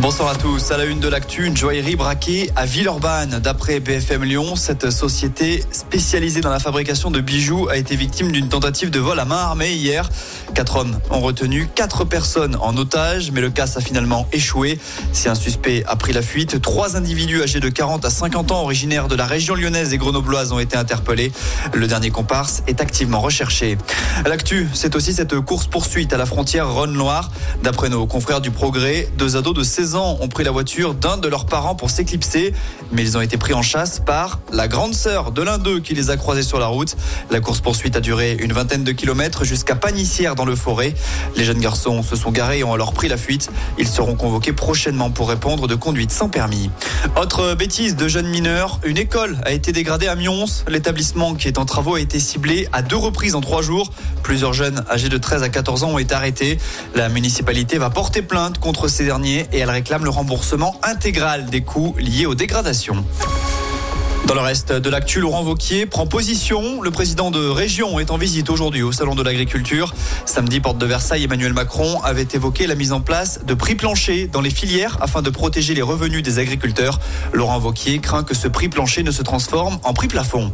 Bonsoir à tous. À la une de l'actu, une joaillerie braquée à Villeurbanne. D'après BFM Lyon, cette société spécialisée dans la fabrication de bijoux a été victime d'une tentative de vol à main armée hier. Quatre hommes ont retenu quatre personnes en otage, mais le casse a finalement échoué. Si un suspect a pris la fuite, trois individus âgés de 40 à 50 ans originaires de la région lyonnaise et grenobloise ont été interpellés. Le dernier comparse est activement recherché. L'actu, c'est aussi cette course-poursuite à la frontière Rhône-Loire. D'après nos confrères du Progrès, deux ados de 16 ans ont pris la voiture d'un de leurs parents pour s'éclipser, mais ils ont été pris en chasse par la grande sœur de l'un d'eux qui les a croisés sur la route. La course-poursuite a duré une vingtaine de kilomètres jusqu'à Panissière dans le forêt. Les jeunes garçons se sont garés et ont alors pris la fuite. Ils seront convoqués prochainement pour répondre de conduite sans permis. Autre bêtise de jeunes mineurs, une école a été dégradée à Mions. L'établissement qui est en travaux a été ciblé à deux reprises en trois jours. Plusieurs jeunes âgés de 13 à 14 ans ont été arrêtés. La municipalité va porter plainte contre ces derniers et elle réclame le remboursement intégral des coûts liés aux dégradations. Dans le reste de l'actu, Laurent Vauquier prend position. Le président de région est en visite aujourd'hui au Salon de l'Agriculture. Samedi, porte de Versailles, Emmanuel Macron avait évoqué la mise en place de prix planchers dans les filières afin de protéger les revenus des agriculteurs. Laurent Vauquier craint que ce prix plancher ne se transforme en prix plafond.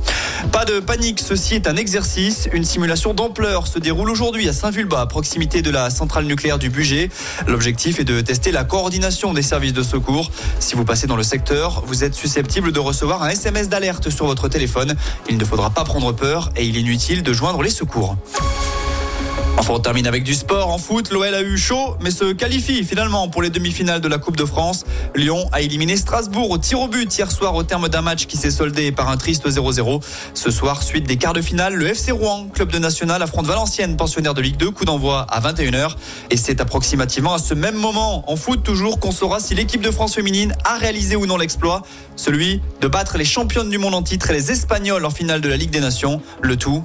Pas de panique, ceci est un exercice. Une simulation d'ampleur se déroule aujourd'hui à Saint-Vulbas, à proximité de la centrale nucléaire du budget. L'objectif est de tester la coordination des services de secours. Si vous passez dans le secteur, vous êtes susceptible de recevoir un D'alerte sur votre téléphone. Il ne faudra pas prendre peur et il est inutile de joindre les secours. Enfin, on termine avec du sport. En foot, l'OL a eu chaud, mais se qualifie finalement pour les demi-finales de la Coupe de France. Lyon a éliminé Strasbourg au tir au but hier soir au terme d'un match qui s'est soldé par un triste 0-0. Ce soir, suite des quarts de finale, le FC Rouen, club de national, affronte Valenciennes, pensionnaire de Ligue 2, coup d'envoi à 21h. Et c'est approximativement à ce même moment, en foot toujours, qu'on saura si l'équipe de France féminine a réalisé ou non l'exploit, celui de battre les championnes du monde en titre et les Espagnols en finale de la Ligue des Nations. Le tout